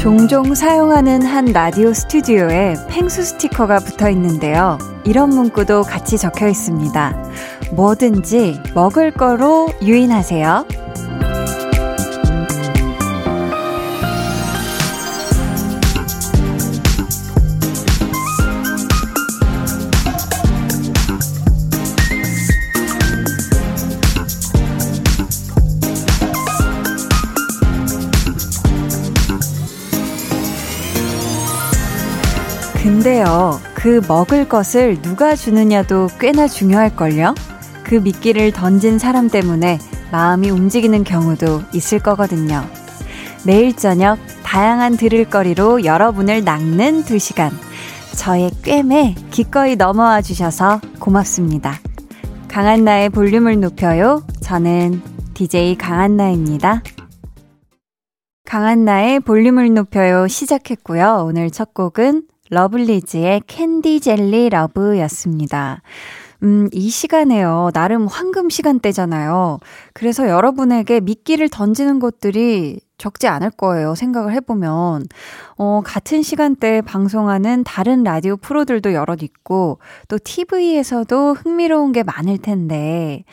종종 사용하는 한 라디오 스튜디오에 펭수 스티커가 붙어 있는데요. 이런 문구도 같이 적혀 있습니다. 뭐든지 먹을 거로 유인하세요. 그 먹을 것을 누가 주느냐도 꽤나 중요할걸요? 그 미끼를 던진 사람 때문에 마음이 움직이는 경우도 있을 거거든요. 매일 저녁 다양한 들을거리로 여러분을 낚는 두 시간. 저의 꾐에 기꺼이 넘어와 주셔서 고맙습니다. 강한나의 볼륨을 높여요. 저는 DJ 강한나입니다. 강한나의 볼륨을 높여요 시작했고요. 오늘 첫 곡은 러블리즈의 Candy Jelly Love였습니다. 음, 이 시간에요. 나름 황금 시간대잖아요. 그래서 여러분에게 미끼를 던지는 것들이 적지 않을 거예요. 생각을 해보면. 어, 같은 시간대에 방송하는 다른 라디오 프로들도 여럿 있고, 또 TV에서도 흥미로운 게 많을 텐데,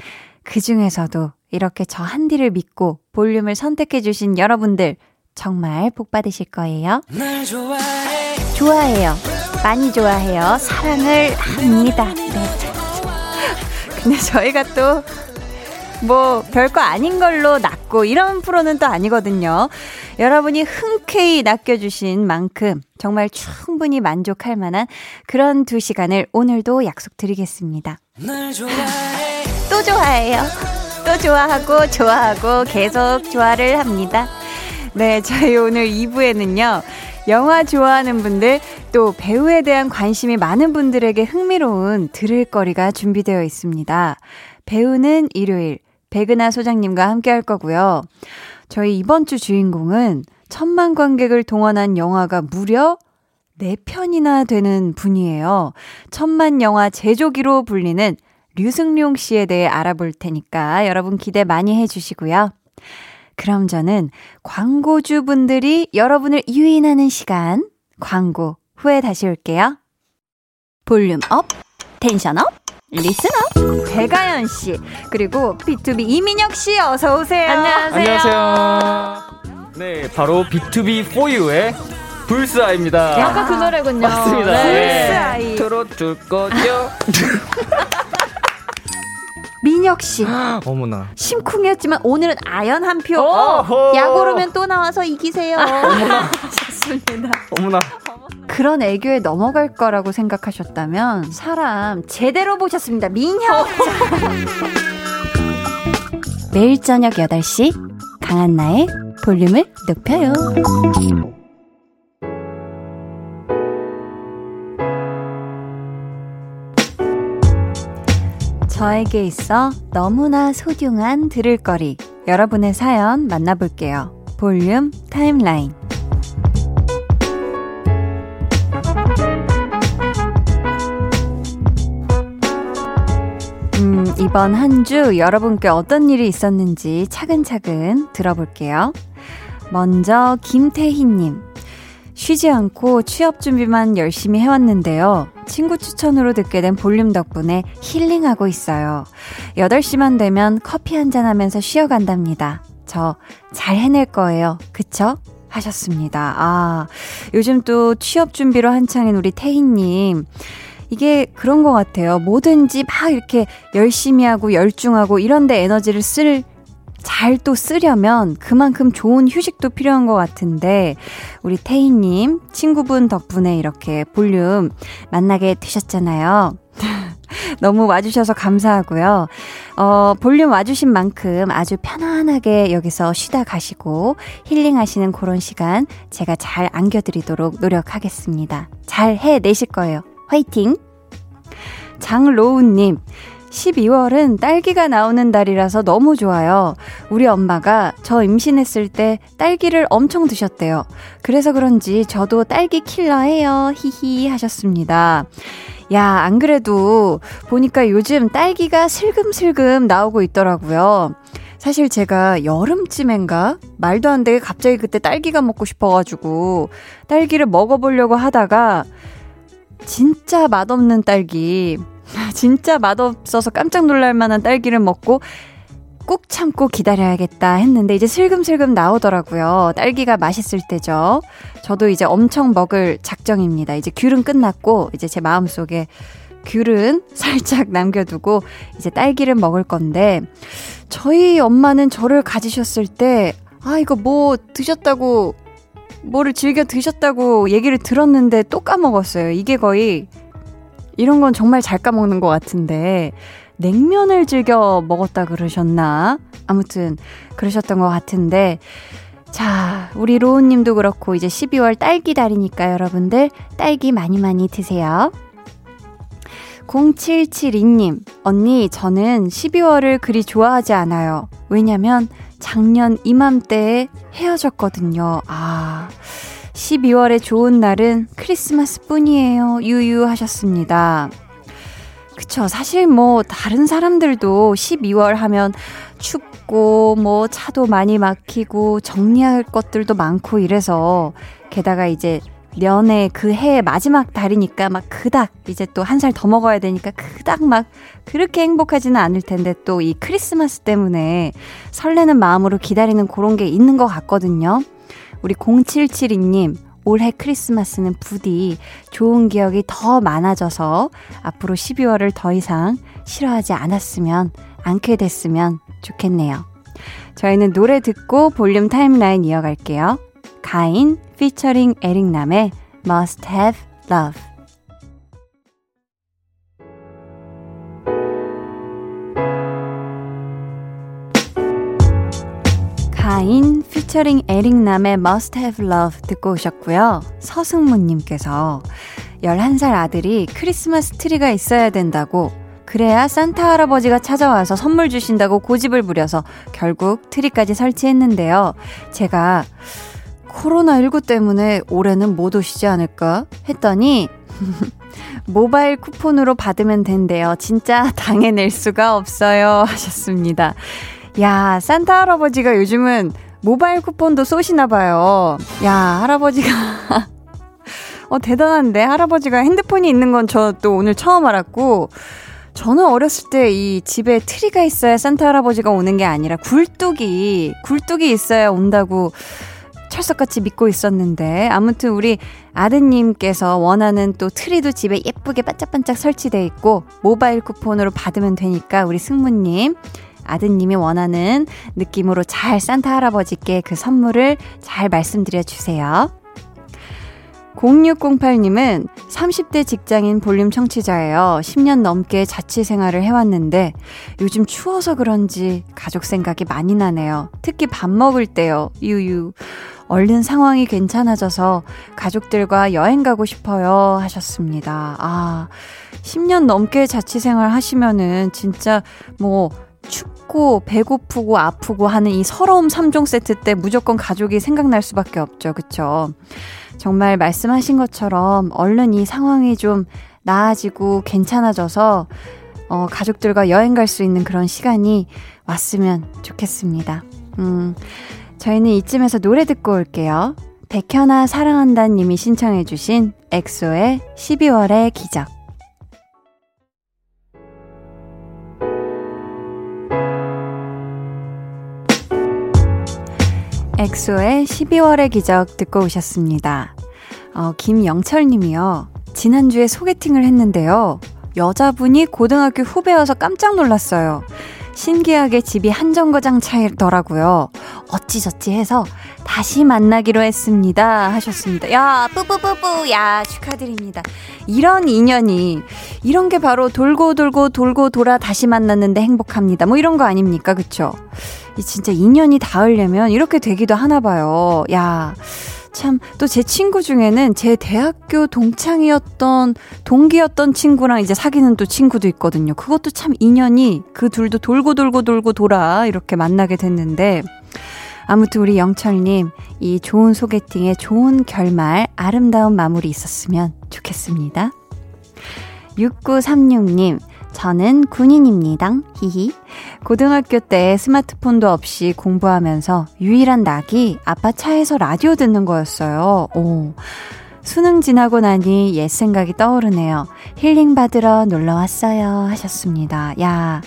그 중에서도 이렇게 저 한디를 믿고 볼륨을 선택해주신 여러분들, 정말 복 받으실 거예요. 좋아해 요. 많이 좋아해요. 사랑을 합니다. 네. 근데 저희가 또, 뭐, 별거 아닌 걸로 낚고 이런 프로는 또 아니거든요. 여러분이 흔쾌히 낚여주신 만큼 정말 충분히 만족할 만한 그런 두 시간을 오늘도 약속드리겠습니다. 또 좋아해요. 또 좋아하고, 좋아하고, 계속 좋아를 합니다. 네, 저희 오늘 2부에는요. 영화 좋아하는 분들, 또 배우에 대한 관심이 많은 분들에게 흥미로운 들을 거리가 준비되어 있습니다. 배우는 일요일, 백은하 소장님과 함께 할 거고요. 저희 이번 주 주인공은 천만 관객을 동원한 영화가 무려 4편이나 되는 분이에요. 천만 영화 제조기로 불리는 류승룡 씨에 대해 알아볼 테니까 여러분 기대 많이 해주시고요. 그럼 저는 광고주 분들이 여러분을 유인하는 시간, 광고 후에 다시 올게요. Volume up, tension up, listen up. 백아연 씨, 그리고 BTOB 이민혁 씨 어서 오세요. 안녕하세요. 안녕하세요. 네, 바로 BTOB 4U의 Bull's Eye입니다. 아까 그 노래군요. 맞습니다. 네. Bull's Eye. 틀어줄 거죠? 민혁 씨. 어머나. 심쿵이었지만 오늘은 아연 한 표. 어허. 야구르면 또 나와서 이기세요. 어머나. 좋습니다. 어머나. 그런 애교에 넘어갈 거라고 생각하셨다면 사람 제대로 보셨습니다. 민혁. 매일 저녁 8시 강한나의 볼륨을 높여요. 저에게 있어 너무나 소중한 들을거리 여러분의 사연 만나볼게요. 볼륨 타임라인 음, 이번 한 주 여러분께 어떤 일이 있었는지 차근차근 들어볼게요. 먼저 김태희님. 쉬지 않고 취업 준비만 열심히 해왔는데요. 친구 추천으로 듣게 된 볼륨 덕분에 힐링하고 있어요. 8시만 되면 커피 한잔 하면서 쉬어간답니다. 저 잘 해낼 거예요. 그쵸? 하셨습니다. 아, 요즘 또 취업 준비로 한창인 우리 태희님. 이게 그런 것 같아요. 뭐든지 막 이렇게 열심히 하고 열중하고 이런데 에너지를 쓸, 잘 또 쓰려면 그만큼 좋은 휴식도 필요한 것 같은데, 우리 태희님, 친구분 덕분에 이렇게 볼륨 만나게 되셨잖아요. 너무 와주셔서 감사하고요. 어, 볼륨 와주신 만큼 아주 편안하게 여기서 쉬다 가시고 힐링하시는 그런 시간 제가 잘 안겨드리도록 노력하겠습니다. 잘 해내실 거예요. 화이팅! 장로우님, 12월은 딸기가 나오는 달이라서 너무 좋아요. 우리 엄마가 저 임신했을 때 딸기를 엄청 드셨대요. 그래서 그런지 저도 딸기 킬러예요. 히히 하셨습니다. 야, 안 그래도 보니까 요즘 딸기가 슬금슬금 나오고 있더라고요. 사실 제가 여름쯤엔가 말도 안 되게 갑자기 그때 딸기가 먹고 싶어가지고 딸기를 먹어보려고 하다가 진짜 맛없는 딸기, 진짜 맛없어서 깜짝 놀랄 만한 딸기를 먹고 꾹 참고 기다려야겠다 했는데 이제 슬금슬금 나오더라고요. 딸기가 맛있을 때죠. 저도 이제 엄청 먹을 작정입니다. 이제 귤은 끝났고 이제 제 마음속에 귤은 살짝 남겨두고 이제 딸기를 먹을 건데 저희 엄마는 저를 가지셨을 때 아, 이거 뭐 드셨다고 뭐를 즐겨 드셨다고 얘기를 들었는데 또 까먹었어요. 이게 거의 이런 건 정말 잘 까먹는 것 같은데 냉면을 즐겨 먹었다 그러셨나? 아무튼 그러셨던 것 같은데 자, 우리 로운 님도 그렇고 이제 12월 딸기 달이니까 여러분들 딸기 많이 많이 드세요. 0772님, 언니, 저는 12월을 그리 좋아하지 않아요. 왜냐면 작년 이맘때에 헤어졌거든요. 아, 12월의 좋은 날은 크리스마스 뿐이에요. 유유하셨습니다. 그쵸. 사실 뭐, 다른 사람들도 12월 하면 춥고, 뭐, 차도 많이 막히고, 정리할 것들도 많고 이래서, 게다가 이제, 년의 그 해의 마지막 달이니까 막 그닥 이제 또 한 살 더 먹어야 되니까 그닥 막 그렇게 행복하지는 않을 텐데 또 이 크리스마스 때문에 설레는 마음으로 기다리는 그런 게 있는 것 같거든요. 우리 0772님, 올해 크리스마스는 부디 좋은 기억이 더 많아져서 앞으로 12월을 더 이상 싫어하지 않았으면, 않게 됐으면 좋겠네요. 저희는 노래 듣고 볼륨 타임라인 이어갈게요. 가인 피처링 에릭남의 Must Have Love 가인 피처링 에릭남의 Must Have Love 듣고 오셨고요. 서승무님께서 11살 아들이 크리스마스 트리가 있어야 된다고 그래야 산타 할아버지가 찾아와서 선물 주신다고 고집을 부려서 결국 트리까지 설치했는데요. 제가 코로나19 때문에 올해는 못 오시지 않을까 했더니 모바일 쿠폰으로 받으면 된대요. 진짜 당해낼 수가 없어요. 하셨습니다. 야, 산타 할아버지가 요즘은 모바일 쿠폰도 쏘시나 봐요. 야, 할아버지가 어 대단한데 할아버지가 핸드폰이 있는 건 저 또 오늘 처음 알았고 저는 어렸을 때 이 집에 트리가 있어야 산타 할아버지가 오는 게 아니라 굴뚝이 굴뚝이 있어야 온다고 철석같이 믿고 있었는데 아무튼 우리 아드님께서 원하는 또 트리도 집에 예쁘게 반짝반짝 설치돼 있고 모바일 쿠폰으로 받으면 되니까 우리 승무님 아드님이 원하는 느낌으로 잘 산타 할아버지께 그 선물을 잘 말씀드려 주세요. 0608님은 30대 직장인 볼륨 청취자예요. 10년 넘게 자취 생활을 해왔는데 요즘 추워서 그런지 가족 생각이 많이 나네요. 특히 밥 먹을 때요. 유유. 얼른 상황이 괜찮아져서 가족들과 여행 가고 싶어요. 하셨습니다. 아, 10년 넘게 자취 생활 하시면은 진짜 뭐 춥고 배고프고 아프고 하는 이 서러움 3종 세트 때 무조건 가족이 생각날 수밖에 없죠. 그쵸? 정말 말씀하신 것처럼 얼른 이 상황이 좀 나아지고 괜찮아져서 어, 가족들과 여행 갈 수 있는 그런 시간이 왔으면 좋겠습니다. 음, 저희는 이쯤에서 노래 듣고 올게요. 백현아 사랑한다 님이 신청해주신 엑소의 12월의 기적. 엑소의 12월의 기적 듣고 오셨습니다. 어, 김영철 님이요. 지난주에 소개팅을 했는데요. 여자분이 고등학교 후배여서 깜짝 놀랐어요. 신기하게 집이 한 정거장 차이더라고요. 어찌저찌 해서 다시 만나기로 했습니다. 하셨습니다. 야, 뿌뿌뿌뿌. 야, 축하드립니다. 이런 인연이, 이런 게 바로 돌고 돌고 돌고 돌아 다시 만났는데 행복합니다. 뭐 이런 거 아닙니까? 그쵸? 이 진짜 인연이 닿으려면 이렇게 되기도 하나 봐요. 야. 참, 또 제 친구 중에는 제 대학교 동창이었던, 동기였던 친구랑 이제 사귀는 또 친구도 있거든요. 그것도 참 인연이 그 둘도 돌고 돌고 돌고 돌아 이렇게 만나게 됐는데, 아무튼 우리 영철님, 이 좋은 소개팅에 좋은 결말, 아름다운 마무리 있었으면 좋겠습니다. 6936님, 저는 군인입니다. 히히. 고등학교 때 스마트폰도 없이 공부하면서 유일한 낙이 아빠 차에서 라디오 듣는 거였어요. 오. 수능 지나고 나니 옛 생각이 떠오르네요. 힐링 받으러 놀러 왔어요. 하셨습니다. 야.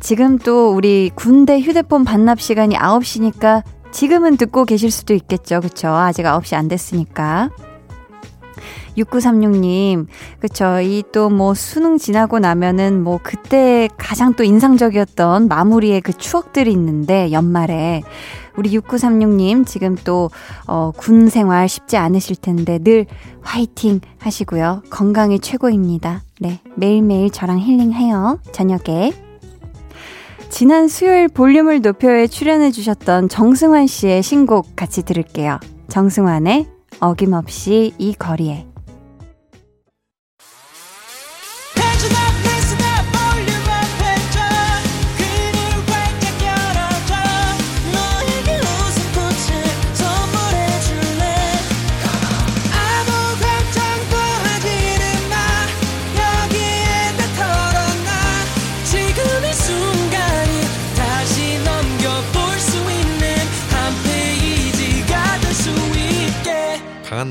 지금 또 우리 군대 휴대폰 반납 시간이 9시니까 지금은 듣고 계실 수도 있겠죠. 그쵸? 아직 9시 안 됐으니까. 6936님, 그쵸. 이 또 뭐 수능 지나고 나면은 뭐 그때 가장 또 인상적이었던 마무리의 그 추억들이 있는데 연말에 우리 6936님 지금 또, 어, 군 생활 쉽지 않으실 텐데 늘 화이팅 하시고요. 건강이 최고입니다. 네. 매일매일 저랑 힐링해요. 저녁에. 지난 수요일 볼륨을 높여에 출연해 주셨던 정승환 씨의 신곡 같이 들을게요. 정승환의 어김없이 이 거리에.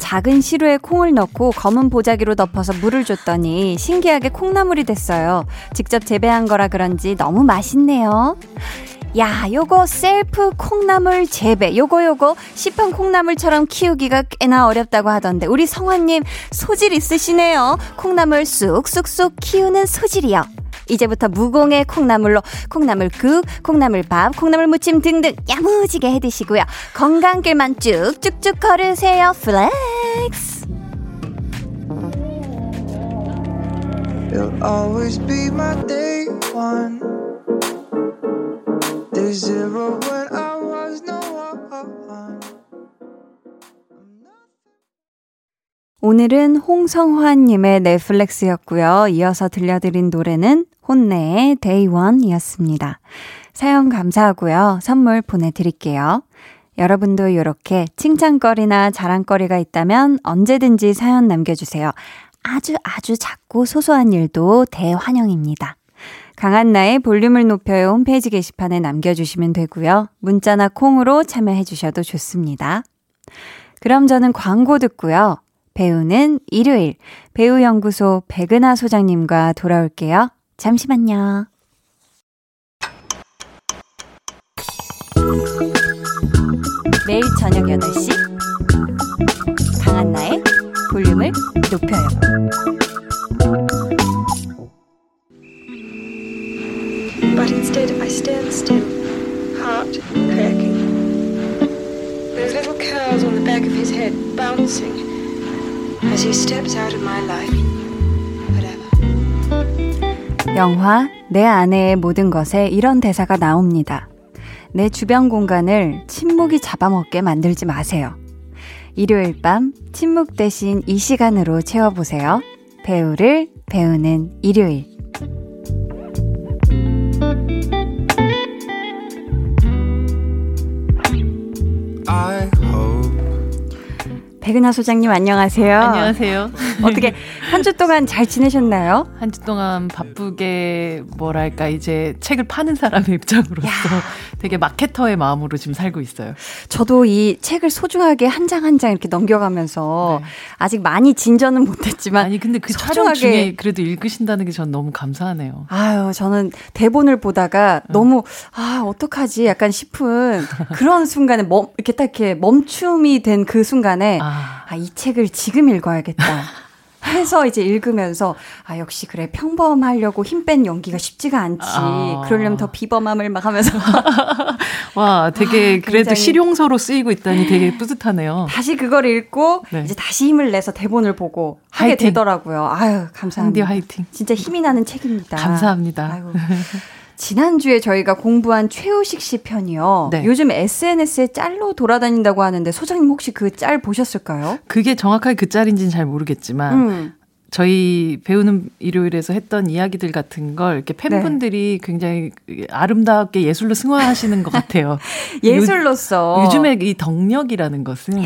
작은 시루에 콩을 넣고 검은 보자기로 덮어서 물을 줬더니 신기하게 콩나물이 됐어요. 직접 재배한 거라 그런지 너무 맛있네요. 야, 요거 셀프 콩나물 재배. 요거 요거 시판 콩나물처럼 키우기가 꽤나 어렵다고 하던데 우리 성화님 소질 있으시네요. 콩나물 쑥쑥쑥 키우는 소질이요. 이제부터 무공의 콩나물로 콩나물국, 콩나물밥, 콩나물 무침 등등 야무지게 해 드시고요. 건강길만 쭉 쭉쭉 걸으세요. Flex. You'll always be my day one. Day zero when I 오늘은 홍성환님의 flex였고요. 이어서 들려드린 노래는 HONNE의 One이었습니다. 사연 감사하고요. 선물 보내드릴게요. 여러분도 이렇게 칭찬거리나 자랑거리가 있다면 언제든지 사연 남겨주세요. 아주 아주 작고 소소한 일도 대환영입니다. 강한나의 볼륨을 높여요 홈페이지 게시판에 남겨주시면 되고요. 문자나 콩으로 참여해주셔도 좋습니다. 그럼 저는 광고 듣고요. 배우는 일요일 배우연구소 백은하 소장님과 돌아올게요. 잠시만요. 매일 저녁 8시 강한나의 볼륨을 높여요. 영화 내 아내의 모든 것에 이런 대사가 나옵니다. 내 주변 공간을 침묵이 잡아먹게 만들지 마세요. 일요일 밤 침묵 대신 이 시간으로 채워보세요. 배우를 배우는 일요일. 백은하 소장님 안녕하세요. 안녕하세요. 어떻게 한 주 동안 잘 지내셨나요? 한 주 동안 바쁘게 뭐랄까 이제 책을 파는 사람의 입장으로서 야. 되게 마케터의 마음으로 지금 살고 있어요. 저도 이 책을 소중하게 한장 한 장 이렇게 넘겨가면서 네. 아직 많이 진전은 못했지만 아니 근데 그 소중하게 촬영 중에 그래도 읽으신다는 게 전 너무 감사하네요. 아유 저는 대본을 보다가 응. 너무 아 어떡하지 약간 싶은 그런 순간에 멈 이렇게 딱 이렇게 멈춤이 된 그 순간에 아. 아, 이 책을 지금 읽어야겠다. 해서 이제 읽으면서 아 역시 그래 평범하려고 힘 뺀 연기가 쉽지가 않지. 아. 그러려면 더 비범함을 막 하면서 와 되게 아, 그래도 실용서로 쓰이고 있다니 되게 뿌듯하네요. 다시 그걸 읽고 네. 이제 다시 힘을 내서 대본을 보고 하게 하이팅. 되더라고요. 아유 감사합니다. 화이팅. 진짜 힘이 나는 책입니다. 감사합니다. 아유. 지난주에 저희가 공부한 최우식 씨 편이요. 네. 요즘 SNS에 짤로 돌아다닌다고 하는데 소장님 혹시 그 짤 보셨을까요? 그게 정확하게 그 짤인지는 잘 모르겠지만 음. 저희 배우는 일요일에서 했던 이야기들 같은 걸 이렇게 팬분들이 네. 굉장히 아름답게 예술로 승화하시는 것 같아요. 예술로서 요, 즘에이 덕력이라는 것은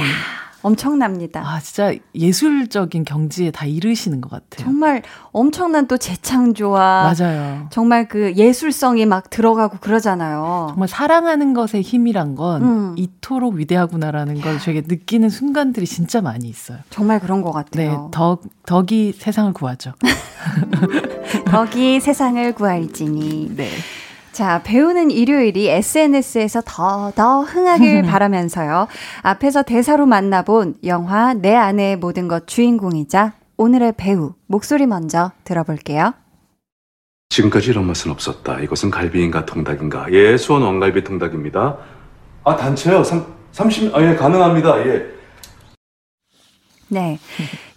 엄청납니다. 아 진짜 예술적인 경지에 다 이르시는 것 같아요. 정말 엄청난 또 재창조와 맞아요. 정말 그 예술성이 막 들어가고 그러잖아요. 정말 사랑하는 것의 힘이란 건 음. 이토록 위대하구나라는 걸 되게 느끼는 순간들이 진짜 많이 있어요. 정말 그런 것 네, 같아요. 덕, 덕이 세상을 구하죠. 덕이 세상을 구할지니. 네. 자, 배우는 일요일이 SNS에서 더, 더 흥하길 바라면서요. 앞에서 대사로 만나본 영화 내 안의 모든 것 주인공이자 오늘의 배우, 목소리 먼저 들어볼게요. 지금까지 이런 맛은 없었다. 이것은 갈비인가 통닭인가? 예, 수원 왕갈비 통닭입니다. 아, 단체요? 3, 30, 아, 예, 가능합니다. 예. 네.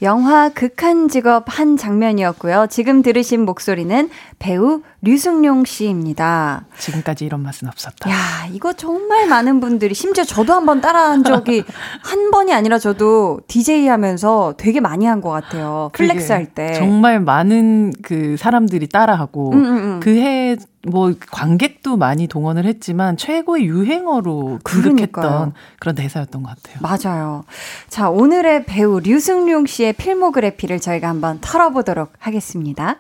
영화 극한 직업 한 장면이었고요. 지금 들으신 목소리는 배우 류승룡 씨입니다. 지금까지 이런 맛은 없었다. 야, 이거 정말 많은 분들이 심지어 저도 한번 따라한 적이 한 번이 아니라 저도 DJ 하면서 되게 많이 한 것 같아요. flex 할 때. 정말 많은 그 사람들이 따라하고 음, 음, 음. 그 해 뭐 관객도 많이 동원을 했지만 최고의 유행어로. 급격했던 그런 대사였던 것 같아요. 맞아요. 자, 오늘의 배우 류승룡 씨의 필모그래피를 저희가 한번 털어보도록 하겠습니다.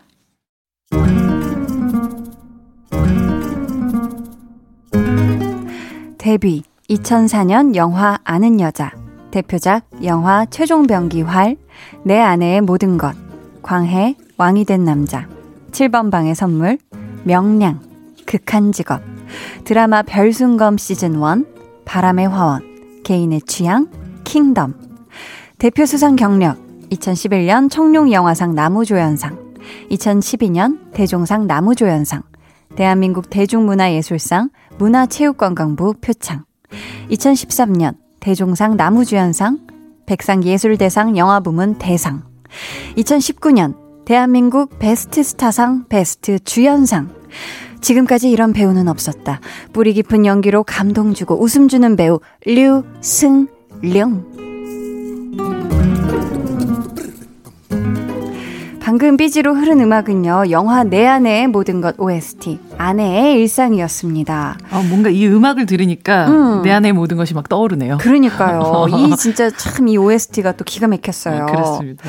데뷔 2004년 영화 아는 여자 대표작 영화 최종병기 활 내 아내의 모든 것 광해 왕이 된 남자 7번 방의 선물 명량 극한 직업. 드라마 별순검 시즌 1 바람의 화원 개인의 취향 킹덤. 대표 수상 경력 2011년 청룡 영화상 나무조연상 2012년 대종상 나무조연상 대한민국 대중문화예술상 문화체육관광부 표창 2013년 대종상 나무주연상 백상예술대상 영화부문 대상 2019년 대한민국 베스트 스타상 베스트 주연상 지금까지 이런 배우는 없었다. 뿌리 깊은 연기로 감동 주고 웃음 주는 배우 류승룡 방금 삐지로 흐른 음악은요, 영화 내 안의 모든 것 OST, 아내의 일상이었습니다. 어, 뭔가 이 음악을 들으니까 음. 내 안에 모든 것이 막 떠오르네요. 그러니까요. 이 진짜 참 이 OST가 또 기가 막혔어요. 어, 그렇습니다.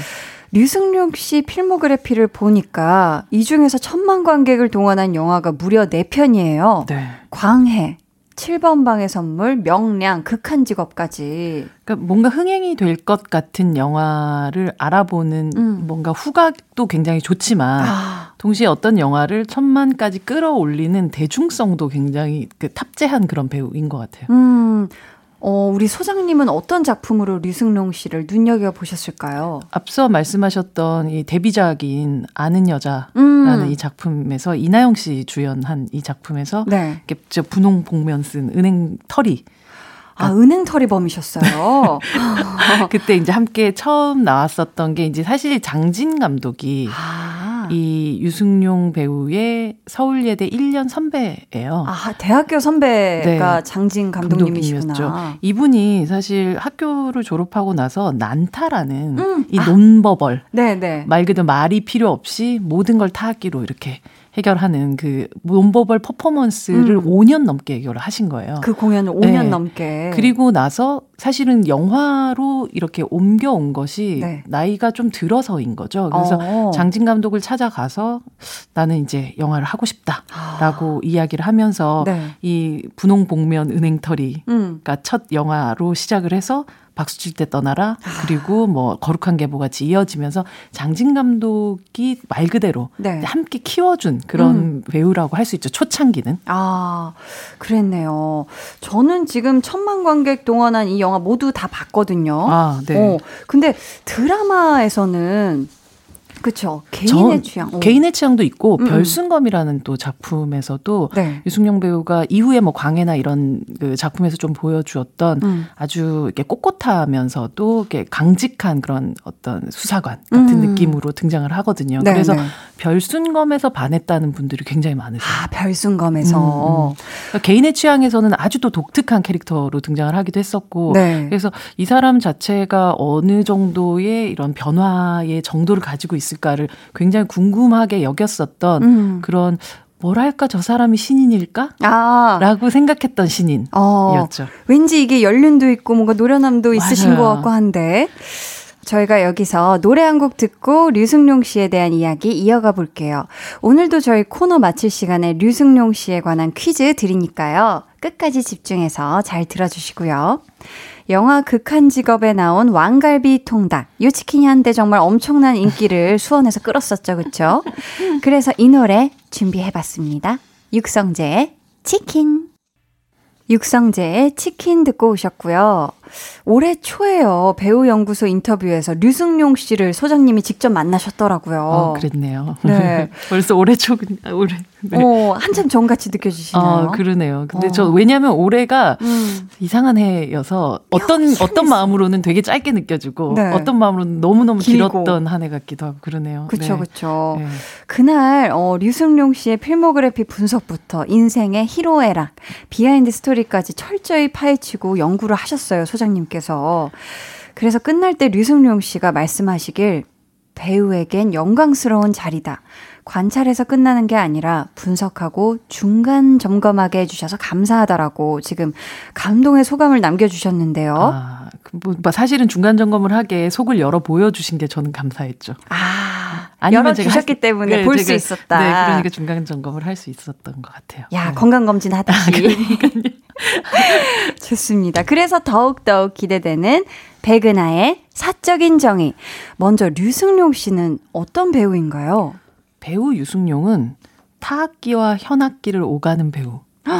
류승룡 씨 필모그래피를 보니까 이 중에서 천만 관객을 동원한 영화가 무려 4편이에요. 네. 광해, 7번 방의 선물, 명량, 극한 직업까지. 그러니까 뭔가 흥행이 될 것 같은 영화를 알아보는 음. 뭔가 후각도 굉장히 좋지만 아, 동시에 어떤 영화를 천만까지 끌어올리는 대중성도 굉장히 그 탑재한 그런 배우인 것 같아요. 음, 어, 우리 소장님은 어떤 작품으로 류승룡 씨를 눈여겨 보셨을까요? 앞서 말씀하셨던 이 데뷔작인 아는 여자라는 음. 이 작품에서 이나영 씨 주연한 이 작품에서 네. 이렇게 저 분홍 복면 쓴 은행 털이 아, 은행 털이 범이셨어요. 그때 이제 함께 처음 나왔었던 게 이제 사실 장진 감독이 아, 이 유승용 배우의 서울예대 1년 선배예요. 아, 대학교 선배가 네. 장진 감독님이시구나. 감독님이었죠. 이분이 사실 학교를 졸업하고 나서 난타라는 음, 이 아. 논버벌 네네. 말 그대로 말이 필요 없이 모든 걸 타악기로 이렇게 해결하는 그 논버벌 퍼포먼스를 음. 5년 넘게 해결을 하신 거예요. 그 공연을 5년 네. 넘게. 그리고 나서 사실은 영화로 이렇게 옮겨온 것이 네. 나이가 좀 들어서인 거죠. 그래서 어. 장진 감독을 찾아가서 나는 이제 영화를 하고 싶다라고 이야기를 하면서 네. 이 분홍 복면 은행털이 음. 첫 영화로 시작을 해서 박수 칠 때 떠나라 그리고 뭐 거룩한 계보 같이 이어지면서 장진 감독이 말 그대로 네. 함께 키워준 그런 음. 배우라고 할 수 있죠 초창기는 아, 그랬네요. 저는 지금 천만 관객 동원한 이 영화 모두 다 봤거든요. 아 네. 어, 근데 드라마에서는 그쵸 개인의 전 취향. 어. 개인의 취향도 있고 음, 음. 별순검이라는 또 작품에서도 네. 유승용 배우가 이후에 뭐 광해나 이런 그 작품에서 좀 보여주었던 음. 아주 이렇게 꼿꼿하면서도 이렇게 강직한 그런 어떤 수사관 같은 음. 느낌으로 등장을 하거든요. 네, 그래서 네. 별순검에서 반했다는 분들이 굉장히 많으세요. 아, 별순검에서. 음, 음. 그러니까 개인의 취향에서는 아주 또 독특한 캐릭터로 등장을 하기도 했었고, 네. 그래서 이 사람 자체가 어느 정도의 이런 변화의 정도를 가지고 있 을까를 굉장히 궁금하게 여겼었던 음. 그런 뭐랄까 저 사람이 신인일까? 아. 라고 생각했던 신인이었죠. 어, 왠지 이게 연륜도 있고 뭔가 노련함도 있으신 맞아요. 것 같고 한데 저희가 여기서 노래 한 곡 듣고 류승룡 씨에 대한 이야기 이어가 볼게요. 오늘도 저희 코너 마칠 시간에 류승룡 씨에 관한 퀴즈 드리니까요. 끝까지 집중해서 잘 들어주시고요. 영화 극한 직업에 나온 왕갈비 통닭. 요 치킨이 한때 정말 엄청난 인기를 수원에서 끌었었죠. 그쵸? 그래서 이 노래 준비해봤습니다. 육성재의 치킨. 육성재의 치킨 듣고 오셨고요. 올해 초에요. 배우연구소 인터뷰에서 류승룡 씨를 소장님이 직접 만나셨더라고요. 어, 그랬네요. 네. 벌써 올해 초, 올해. 네. 어, 한참 전같이 느껴지시나요? 어, 그러네요. 근데 어. 저, 왜냐면 올해가 음. 이상한 해여서 어떤, 희한했어요. 어떤 마음으로는 되게 짧게 느껴지고 네. 어떤 마음으로는 너무너무 길고. 길었던 한 해 같기도 하고 그러네요. 그쵸, 네. 그쵸. 네. 그날, 어, 류승룡 씨의 필모그래피 분석부터 인생의 희로애락, behind story까지 철저히 파헤치고 연구를 하셨어요, 소장님께서. 그래서 끝날 때 류승룡 씨가 말씀하시길, 배우에겐 영광스러운 자리다. 관찰해서 끝나는 게 아니라 분석하고 중간 점검하게 해주셔서 감사하다라고 지금 감동의 소감을 남겨주셨는데요. 아, 그 뭐, 뭐 사실은 중간 점검을 하게 속을 열어 보여주신 게 저는 감사했죠. 아, 아니면 열어주셨기 할- 때문에 네, 볼수 제가- 있었다. 네, 그러니까 중간 점검을 할 수 있었던 것 같아요. 야, 네. 건강검진 하듯이. 좋습니다. 그래서 더욱더욱 기대되는 백은하의 사적인 정의. 먼저 류승룡 씨는 어떤 배우인가요? 배우 유승용은 타악기와 현악기를 오가는 배우.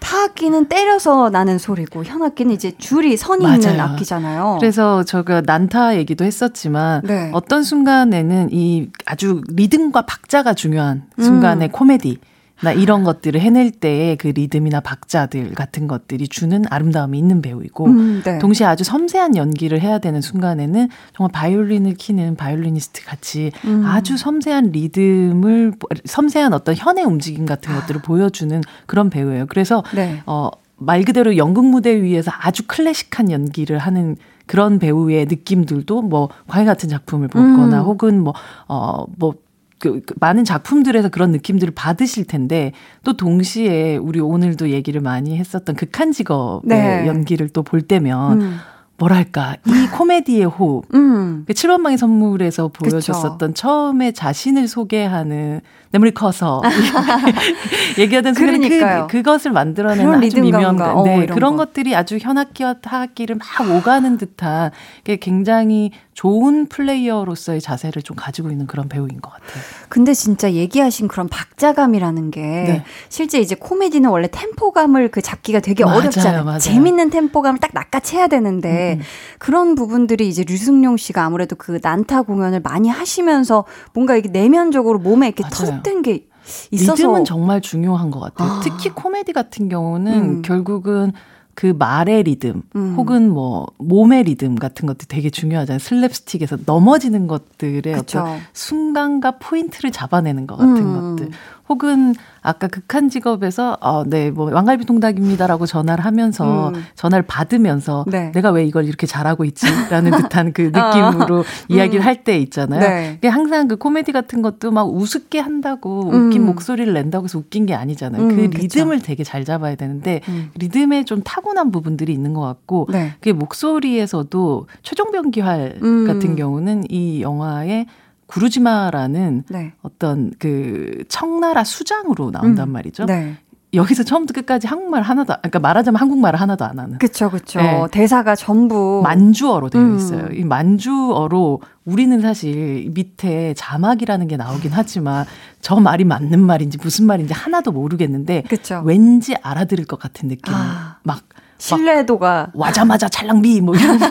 타악기는 때려서 나는 소리고 현악기는 이제 줄이 선이 있는 맞아요. 악기잖아요. 그래서 저가 난타 얘기도 했었지만 네. 어떤 순간에는 이 아주 리듬과 박자가 중요한 순간에 음. 코미디 나 이런 것들을 해낼 때의 그 리듬이나 박자들 같은 것들이 주는 아름다움이 있는 배우이고 음, 네. 동시에 아주 섬세한 연기를 해야 되는 순간에는 정말 바이올린을 키는 바이올리니스트 같이 음. 아주 섬세한 리듬을 섬세한 어떤 현의 움직임 같은 것들을 보여주는 그런 배우예요. 그래서 네. 어, 말 그대로 연극 무대 위에서 아주 클래식한 연기를 하는 그런 배우의 느낌들도 뭐 광해 같은 작품을 보거나 음. 혹은 뭐어뭐 그, 그 많은 작품들에서 그런 느낌들을 받으실 텐데 또 동시에 우리 오늘도 얘기를 많이 했었던 극한 직업의 네. 연기를 또 볼 때면 음. 뭐랄까 이 코미디의 호흡 음. 그 7번방의 선물에서 그쵸. 보여줬었던 처음에 자신을 소개하는 뇌물이 커서 얘기하던 순간에 그러니까요. 그, 그것을 만들어내는 아주 미묘한. 어, 네, 그런 거. 것들이 아주 현악기와 타악기를 막 오가는 듯한 게 굉장히 좋은 플레이어로서의 자세를 좀 가지고 있는 그런 배우인 것 같아요. 근데 진짜 얘기하신 그런 박자감이라는 게 네. 실제 이제 코미디는 원래 템포감을 그 잡기가 되게 맞아요, 어렵잖아요. 맞아요. 재밌는 템포감을 딱 낚아채야 되는데 음, 음. 그런 부분들이 이제 류승룡 씨가 아무래도 그 난타 공연을 많이 하시면서 뭔가 이게 내면적으로 몸에 이렇게. 터득된 게 있어서 리듬은 정말 중요한 것 같아요. 아. 특히 코미디 같은 경우는 음. 결국은 그 말의 리듬 음. 혹은 뭐 몸의 리듬 같은 것도 되게 중요하잖아요. 슬랩스틱에서 넘어지는 것들의 그쵸. 어떤 순간과 포인트를 잡아내는 것 같은 음. 것들. 혹은 아까 극한 직업에서 어, 네, 뭐 왕갈비 통닭입니다라고 전화를 하면서 음. 전화를 받으면서 네. 내가 왜 이걸 이렇게 잘하고 있지라는 듯한 그 느낌으로 이야기를 할때 있잖아요. 아. 네. 이게 항상 그 코미디 같은 것도 막 우습게 한다고 음. 웃긴 목소리를 낸다고 해서 웃긴 게 아니잖아요. 음, 그 그쵸. 리듬을 되게 잘 잡아야 되는데 음. 리듬에 좀 타고난 부분들이 있는 것 같고 네. 그게 목소리에서도 최종병기활 음. 같은 경우는 이 영화에 구루지마라는 네. 어떤 그 청나라 수장으로 나온단 음. 말이죠. 네. 여기서 처음부터 끝까지 한국말 하나도 안- 그러니까 말하자면 한국말을 하나도 안 하는 그쵸, 그쵸. 네. 대사가 전부. 만주어로 되어 음. 있어요. 이 만주어로 우리는 사실 밑에 자막이라는 게 나오긴 하지만 저 말이 맞는 말인지 무슨 말인지 하나도 모르겠는데 그쵸. 왠지 알아들을 것 같은 느낌. 아. 막 신뢰도가. 와자마자 찰랑비 뭐 이런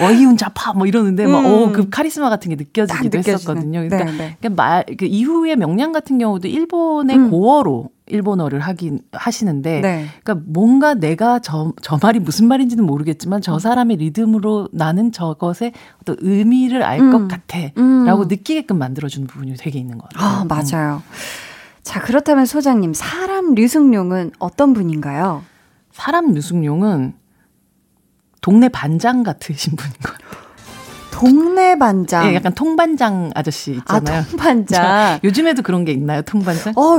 어이운 자파 뭐 이러는데 막, 음. 어, 그 카리스마 같은 게 느껴지기도. 했었거든요. 그러니까, 네, 네. 그러니까 말, 그 이후에 명량 같은 경우도 일본의 음. 고어로 일본어를 하긴 하시는데, 네. 그러니까 뭔가 내가 저, 저 말이 무슨 말인지는 모르겠지만 저 사람의 리듬으로 나는 저것의 어떤 의미를 알것 음. 같아. 음. 라고 느끼게끔 만들어 주는 부분이 되게 있는 것 같아요. 아, 맞아요. 자, 그렇다면 소장님, 사람 류승룡은 어떤 분인가요? 사람 유승용은 동네 반장 같으신 분인 것. 동네 반장. 예, 약간 통반장 아저씨 아, 있잖아요. 통반장. 요즘에도 그런 게 있나요, 통반장? 어,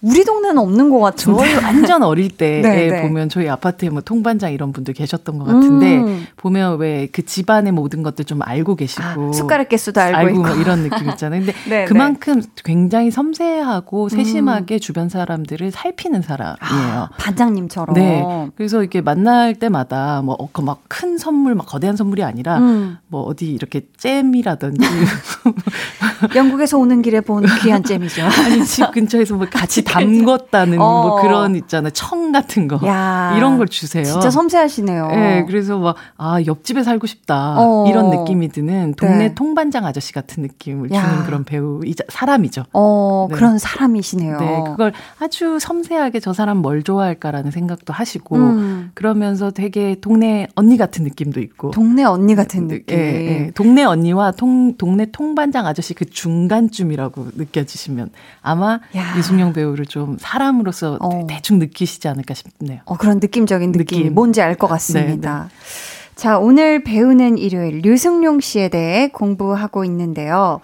우리 동네는 없는 것 같은데. 저희 완전 어릴 때에 네, 네. 보면 저희 아파트에 뭐 통반장 이런 분들 계셨던 것 같은데 음. 보면 왜 그 집안의 모든 것들 좀 알고 계시고 아, 숟가락 개수도 알고, 있고. 뭐 이런 느낌 있잖아요. 근데 네, 그만큼 굉장히 섬세하고 세심하게 주변 사람들을 살피는 사람이에요. 아, 반장님처럼. 네. 그래서 이렇게 만날 때마다 뭐, 어, 막큰 선물, 막 거대한 선물이 아니라 음. 뭐 어디 이렇게 잼이라든지 영국에서 오는 길에 본 귀한 잼이죠. 아니 집 근처에서 뭐 같이 담궜다는 어. 뭐 그런 있잖아요. 청 같은 거. 야, 이런 걸 주세요. 진짜 섬세하시네요. 네, 그래서 막, 아, 옆집에 살고 싶다. 어. 이런 느낌이 드는 동네 네. 통반장 아저씨 같은 느낌을 야. 주는 그런 배우이자 사람이죠. 어, 네. 그런 사람이시네요. 네, 그걸 아주 섬세하게 저 사람 뭘 좋아할까라는 생각도 하시고, 음. 그러면서 되게 동네 언니 같은 느낌도 있고. 동네 언니 같은 느낌. 예, 예. 동네 언니와 통, 동네 통반장 아저씨 그 중간쯤이라고 느껴지시면 아마 야. 유승용 배우를 좀 사람으로서 어. 대충 느끼시지 않을까 싶네요. 어, 그런 느낌적인 느낌. 느낌. 네, 뭔지 알 것 같습니다. 자, 오늘 배우는 일요일 류승룡 씨에 대해 공부하고 있는데요.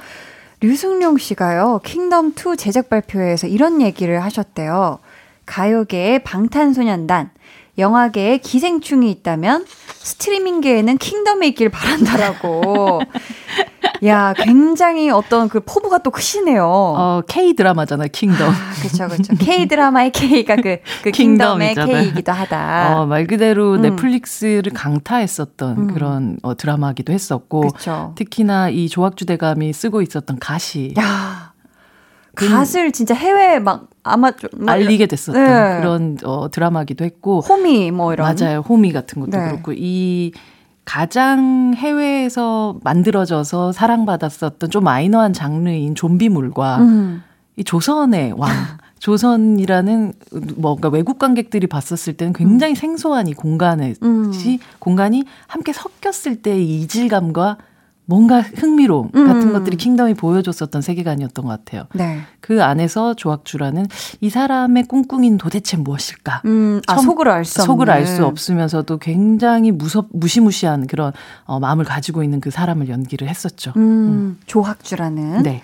류승룡 씨가요, 킹덤 2 제작 발표회에서 이런 얘기를 하셨대요. 가요계의 방탄소년단, 영화계의 기생충이 있다면 스트리밍계에는 킹덤이 있길 바란다라고. 야, 굉장히 어떤 그 포부가 또 크시네요. 어, K 드라마잖아요, 킹덤. 그렇죠, 그렇죠. K 드라마의 K가 그, 그 킹덤의. K이기도 하다. 어, 말 그대로 음. 넷플릭스를 강타했었던 음. 그런 어, 드라마기도 했었고, 그렇죠. 특히나 이 조학주대감이 쓰고 있었던 가시. 야, 갓을 진짜 해외에 막 아마 좀막 알리게 됐었던 네. 그런 어, 드라마기도 했고, 호미 뭐 이런 맞아요. 호미 같은 것도 네. 그렇고 이 가장 해외에서 만들어져서 사랑받았었던 좀 마이너한 장르인 좀비물과 음. 이 조선의 왕 조선이라는 뭔가 외국 관객들이 봤었을 때는 굉장히 생소한 이 공간에 음. 공간이 함께 섞였을 때의 이질감과 뭔가 흥미로움 같은 음. 것들이 킹덤이 보여줬었던 세계관이었던 것 같아요. 네. 그 안에서 조학주라는 이 사람의 꿍꿍이는 도대체 무엇일까? 음, 아, 처음- 속을 알 수 속을 알 수 없으면서도 굉장히 무섭 무시무시한 그런 어, 마음을 가지고 있는 그 사람을 연기를 했었죠. 음, 조학주라는. 네.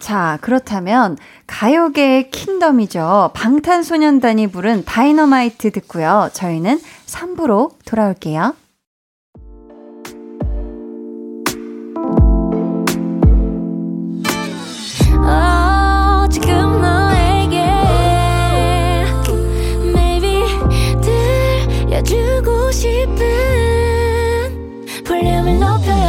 자, 그렇다면 가요계의 킹덤이죠. 방탄소년단이 부른 다이너마이트 듣고요. 저희는 3부로 돌아올게요. 주고 싶은 볼륨을 높여요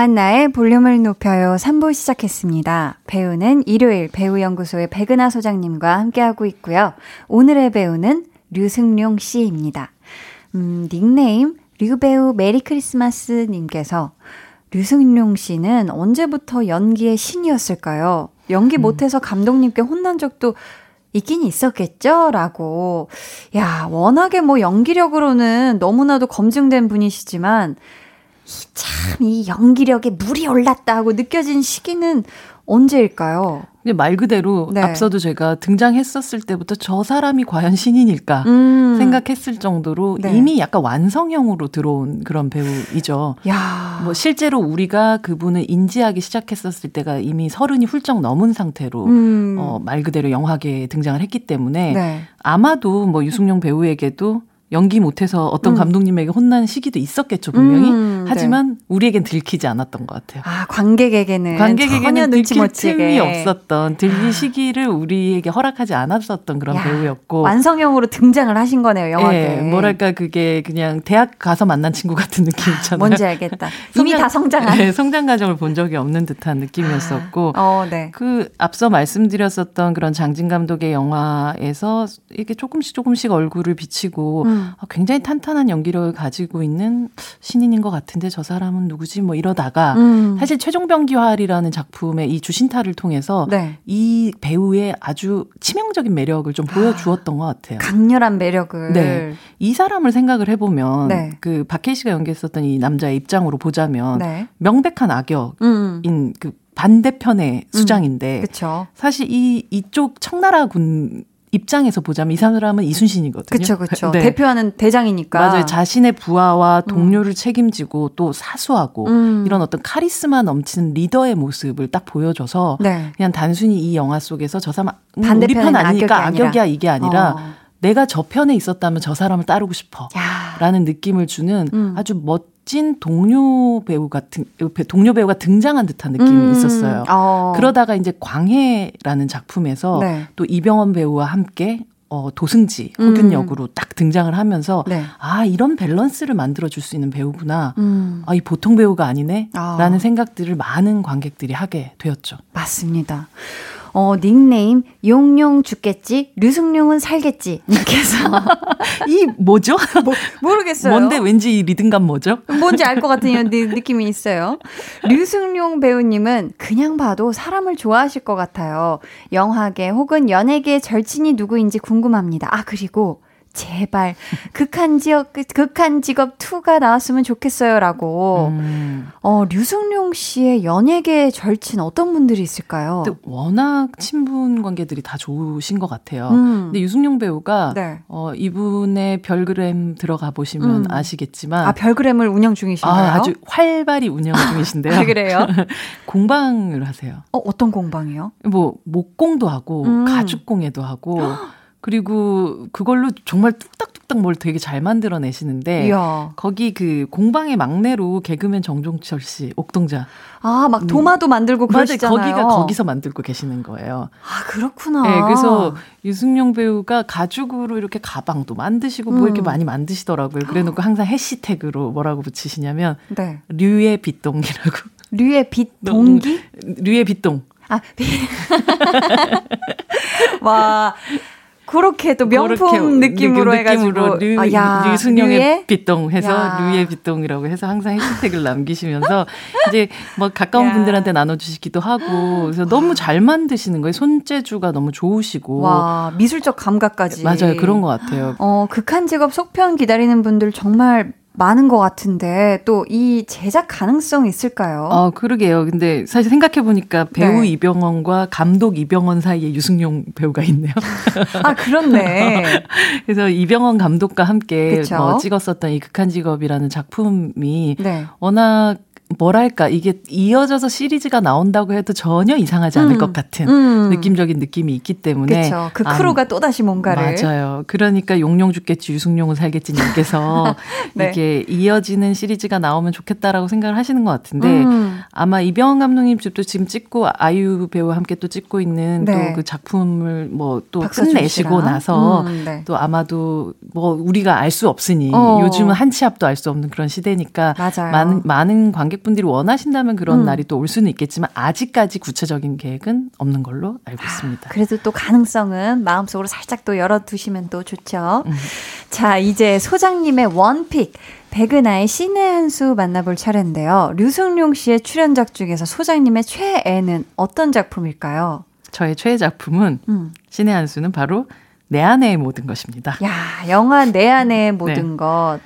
강한 나의 볼륨을 높여요 3부 시작했습니다. 배우는 일요일 배우연구소의 백은하 소장님과 함께하고 있고요. 오늘의 배우는 류승룡 씨입니다. 음, 닉네임 류배우 메리 크리스마스 님께서 류승룡 씨는 언제부터 연기의 신이었을까요? 연기 못해서 감독님께 혼난 적도 있긴 있었겠죠? 라고. 야, 워낙에 뭐 연기력으로는 너무나도 검증된 분이시지만, 참 이 연기력에 물이 올랐다 하고 느껴진 시기는 언제일까요? 근데 말 그대로 네. 앞서도 제가 등장했었을 때부터 저 사람이 과연 신인일까 음. 생각했을 정도로 네. 이미 약간 완성형으로 들어온 그런 배우이죠. 야. 뭐 실제로 우리가 그분을 인지하기 시작했었을 때가 이미 서른이 훌쩍 넘은 상태로 음. 어, 말 그대로 영화계에 등장을 했기 때문에 네. 아마도 뭐 유승용 배우에게도 연기 못해서 어떤 음. 감독님에게 혼난 시기도 있었겠죠 분명히. 음, 하지만 우리에겐 들키지 않았던 것 같아요. 아, 관객에게는 전혀 관객에게는 눈치 들킬 못 틈이 없었던 들릴 시기를 우리에게 허락하지 않았었던 그런 야, 배우였고 완성형으로 등장을 하신 거네요, 영화에. 예, 뭐랄까 그게 그냥 대학 가서 만난 친구 같은 느낌 있잖아요. 뭔지 알겠다. 이미 성장- 다 성장한. 네, 성장 과정을 본 적이 없는 듯한 느낌이었었고 어, 네. 그 앞서 말씀드렸었던 그런 장진 감독의 영화에서 이게 조금씩 조금씩 얼굴을 비치고 음. 아, 굉장히 탄탄한 연기력을 가지고 있는 신인인 것 같은데 저 사람은 누구지 뭐 이러다가 음. 사실 최종병기활이라는 작품의 이 주신타를 통해서 네. 이 배우의 아주 치명적인 매력을 좀 보여주었던 것 같아요. 강렬한 매력을. 네. 이 사람을 생각을 해보면 네. 그 박해희 씨가 연기했었던 이 남자의 입장으로 보자면 네. 명백한 악역인 음. 그 반대편의 수장인데 그쵸. 사실 이 이쪽 청나라 군 입장에서 보자면 이 사람은 이순신이거든요. 그쵸, 그쵸. 네. 대표하는 대장이니까. 맞아요. 자신의 부하와 동료를 책임지고 또 사수하고 음. 이런 어떤 카리스마 넘치는 리더의 모습을 딱 보여줘서 네. 그냥 단순히 이 영화 속에서 저 사람 음, 우리 편 아니니까. 악역이야 이게 아니라 어. 내가 저 편에 있었다면 저 사람을 따르고 싶어. 야. 라는 느낌을 주는 음. 아주 멋진 동료 배우 같은 동료 배우가 등장한 듯한 느낌이 음. 있었어요. 어. 그러다가 이제 광해라는 작품에서 네. 또 이병헌 배우와 함께 어, 도승지 혹은 음. 역으로 딱 등장을 하면서 네. 아 이런 밸런스를 만들어 줄 수 있는 배우구나. 음. 아이 보통 배우가 아니네. 아. 라는 생각들을 많은 관객들이 하게 되었죠. 맞습니다. 어, 닉네임, 용용 죽겠지, 류승룡은 살겠지. 이렇게 해서. 이 뭐죠? 뭐, 모르겠어요. 뭔데 왠지 이 리듬감 뭐죠? 뭔지 알 것 같은 이런 느- 느낌이 있어요. 류승룡 배우님은 그냥 봐도 사람을 좋아하실 것 같아요. 영화계 혹은 연예계 절친이 누구인지 궁금합니다. 아, 그리고 제발 극한 지역 극한 직업 2가 나왔으면 좋겠어요라고. 음. 어, 류승룡 씨의 연예계 절친 어떤 분들이 있을까요? 워낙 친분 관계들이 다 좋으신 것 같아요. 음. 근데 유승용 배우가 네. 어, 이분의 별그램 들어가 보시면 음. 아시겠지만 아, 별그램을 운영 중이신가요? 아, 아주 활발히 운영 중이신데요. 아, 그래요? 공방을 하세요. 어, 어떤 공방이요? 뭐 목공도 하고 음. 가죽공예도 하고 그리고 그걸로 정말 뚝딱뚝딱 뭘 되게 잘 만들어내시는데 이야. 거기 그 공방의 막내로 개그맨 정종철 씨 옥동자 아, 막 도마도 만들고. 그러시잖아요. 거기가 거기서 만들고 계시는 거예요. 아, 그렇구나. 네, 그래서 유승용 배우가 가죽으로 이렇게 가방도 만드시고 뭐 이렇게 음. 많이 만드시더라고요. 그래놓고 항상 해시태그로 뭐라고 붙이시냐면 네. 류의 빛동이라고. 류의 빛 동기? 류의 빛동. 아, 빛. 와. 그렇게 또 명품 느낌으로 느- 해가지고 류, 아, 야, 류승용의 류의? 빛동 해서 야. 류의 빛동이라고 해서 항상 해시태그를 남기시면서 이제 뭐 가까운 야. 분들한테 나눠주시기도 하고 그래서 너무 잘 만드시는 거예요. 손재주가 너무 좋으시고 와 미술적 감각까지 맞아요 그런 것 같아요. 어 극한 직업 속편 기다리는 분들 정말 많은 것 같은데 또 이 제작 가능성 있을까요? 어, 그러게요. 근데 사실 생각해 보니까 배우 네. 이병헌과 감독 이병헌 사이에 유승용 배우가 있네요. 아 그렇네. 그래서 이병헌 감독과 함께. 뭐 찍었었던 이 극한 직업이라는 작품이 네. 워낙 뭐랄까 이게 이어져서 시리즈가 나온다고 해도 전혀 이상하지 않을 음, 것 같은 음. 느낌적인 느낌이 있기 때문에 그렇죠. 그 아, 크루가 또 다시 뭔가를 맞아요. 그러니까 용용 죽겠지 유승용은 살겠지 님께서 네. 이게 이어지는 시리즈가 나오면 좋겠다라고 생각을 하시는 것 같은데 음. 아마 이병헌 감독님 집도 지금 찍고 아이유 배우와 함께 또 찍고 있는 네. 또그 작품을 뭐 또 끝내시고. 나서 음, 네. 또 아마도 뭐 우리가 알 수 없으니 어. 요즘은 한 치 앞도 알 수 없는 그런 시대니까 맞아요. 많은 많은 관객 분들이 원하신다면 그런 음. 날이 또 올 수는 있겠지만 아직까지 구체적인 계획은 없는 걸로 알고 있습니다. 그래도 또 가능성은 마음속으로 살짝 또 열어두시면 또 좋죠. 음. 자, 이제 소장님의 원픽. 백은하의 신의 한 수 만나볼 차례인데요. 류승룡 씨의 출연작 중에서 소장님의 최애는 어떤 작품일까요? 저의 최애 작품은 음. 신의 한 수는 바로 내 안의 모든 것입니다. 야, 영화 내 안의 모든 것.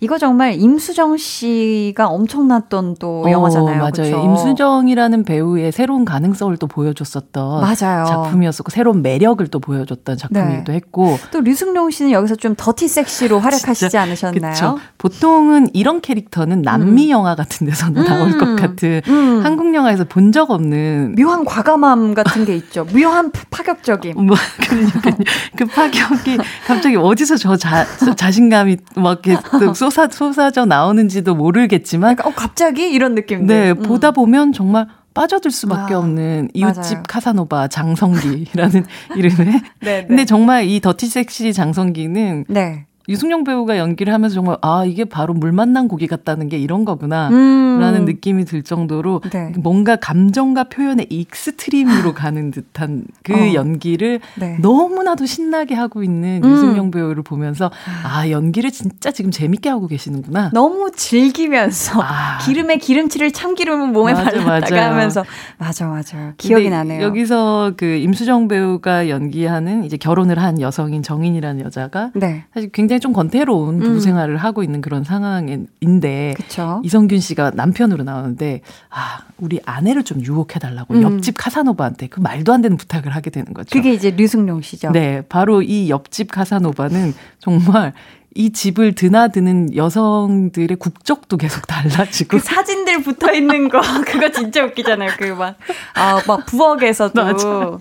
이거 정말 임수정 씨가 엄청났던 또 어, 영화잖아요. 맞아요. 그쵸? 임수정이라는 배우의 새로운 가능성을 또 보여줬었던 맞아요. 작품이었었고 새로운 매력을 또 보여줬던 작품이기도 네. 했고 또 류승룡 씨는 여기서 좀 더티 섹시로 활약하시지 않으셨나요? 그쵸. 보통은 이런 캐릭터는 남미 영화 같은 데서는 나올 것 같은 음. 한국 영화에서 본 적 없는 묘한 과감함 같은 게 있죠. 묘한 파격적임. 뭐 그러니까 그 파격이 갑자기 어디서 저 자, 자신감이 막 이렇게 또 쏟아 쏟아져 나오는지도 모르겠지만 약간 어 갑자기 이런 느낌들. 네 음. 보다 보면 정말 빠져들 수밖에 아, 없는 이웃집 맞아요. 카사노바 장성기라는 이름의 네, 네. 근데 정말 이 dirty sexy 장성기는 네. 류승룡 배우가 연기를 하면서 정말 아 이게 바로 물 만난 고기 같다는 게 이런 거구나 음. 라는 느낌이 들 정도로 네. 뭔가 감정과 표현의 extreme으로 가는 듯한 그 어. 연기를 네. 너무나도 신나게 하고 있는 음. 류승룡 배우를 보면서 아 연기를 진짜 지금 재밌게 하고 계시는구나. 너무 즐기면서 아. 기름에 기름칠을 참기름을 몸에 맞아, 발랐다가 맞아요. 하면서 맞아 맞아 기억이 나네요. 여기서 그 임수정 배우가 연기하는 이제 결혼을 한 여성인 정인이라는 여자가 네, 사실 굉장히 좀 건태로운 부부 음. 생활을 하고 있는 그런 상황인데 그렇죠. 이성균 씨가 남편으로 나오는데 아 우리 아내를 좀 유혹해 달라고 음. 옆집 카사노바한테 그 말도 안 되는 부탁을 하게 되는 거죠. 그게 이제 류승룡 씨죠. 네, 바로 이 옆집 카사노바는 정말 이 집을 드나드는 여성들의 국적도 계속 달라지고 그 사진들 붙어 있는 거 그거 진짜 웃기잖아요. 그 막 아 막 부엌에서도 맞아.